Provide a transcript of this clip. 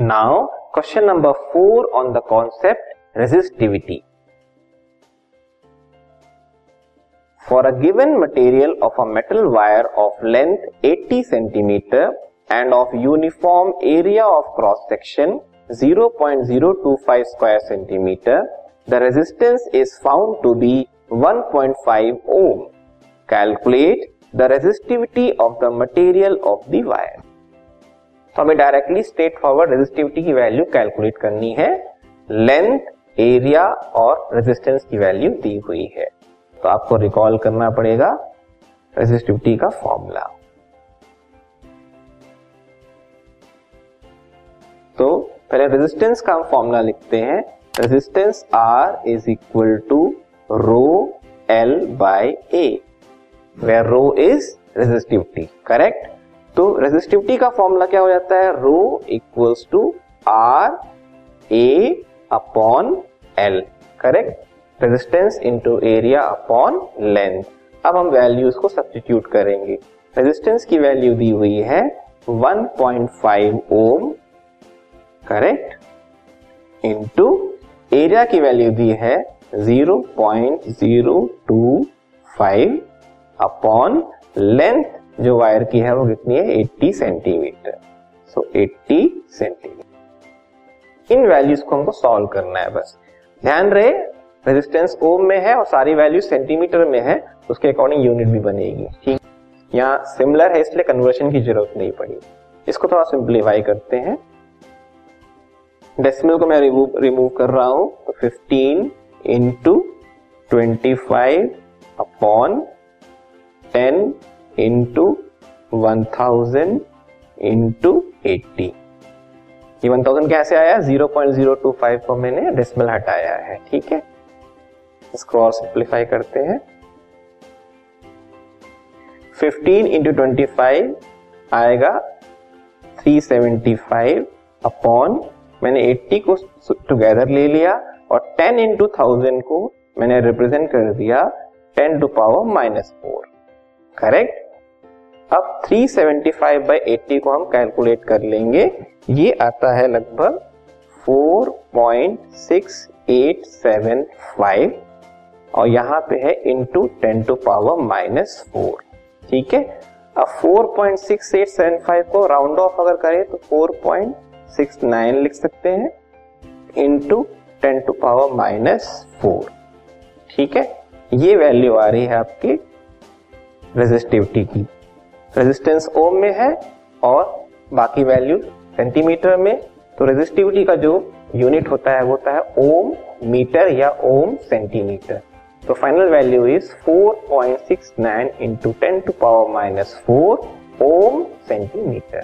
Now question number four on the concept resistivity For a given material of a metal wire of length 80 centimeter and of uniform area of cross section 0.025 square centimeter, the resistance is found to be 1.5 ohm. Calculate the resistivity of the material of the wire. तो हमें directly straight forward resistivity की value calculate करनी है length area और resistance की value दी हुई है तो आपको रिकॉल करना पड़ेगा रेजिस्टिविटी का फॉर्मूला तो पहले रेजिस्टेंस का हम फॉर्मूला लिखते हैं resistance R is equal to rho L by A where rho is resistivity correct तो रेजिस्टिविटी का फॉर्मूला क्या हो जाता है rho equals to R A upon L correct resistance into area upon length अब हम वैल्यूज को सब्सटीट्यूट करेंगे रेजिस्टेंस की वैल्यू दी हुई है 1.5 ओम करेक्ट इनटू एरिया की वैल्यू दी है 0.025 अपॉन लेंथ जो वायर की है वो कितनी है 80 सेंटीमीटर सो 80 सेंटीमीटर इन वैल्यूज को हमको सॉल्व करना है बस ध्यान रहे रेजिस्टेंस ओम में है और सारी वैल्यू सेंटीमीटर में है उसके अकॉर्डिंग यूनिट भी बनेगी ठीक यहाँ सिमिलर है इसलिए कन्वर्शन की जरूरत नहीं पड़ी इसको थोड़ा सिंप्लीफाई करते हैं डेसिमल को मैं रिमूव रिमूव कर रहा हूं तो 15 into twenty five upon ten into one thousand into eighty ये वन थाउजेंड कैसे आया zero point zero two five को मैंने डेसिमल हटाया है ठीक है इसको और सिंप्लीफाई करते हैं फिफ्टीन इंटू ट्वेंटी फाइव आएगा थ्री सेवेंटी फाइव अपॉन मैंने एट्टी को टुगेदर ले लिया और टेन इंटू थाउजेंड को मैंने रिप्रेजेंट कर दिया ten to power minus four correct अब 375 बाय 80 को हम कैलकुलेट कर लेंगे ये आता है लगभग 4.6875 और यहाँ पे है into ten to power minus four ठीक है अब 4.6875 को राउंड ऑफ अगर करें तो 4.69 लिख सकते हैं into ten to power minus four ठीक है ये वैल्यू आ रही है आपकी रेजिस्टिविटी की रेजिस्टेंस ओम में है और बाकी वैल्यू सेंटीमीटर में तो रेजिस्टिविटी का जो यूनिट होता है वो होता है ओम मीटर या ओम सेंटीमीटर तो final value is 4.69 into ten to power minus four ohm centimetre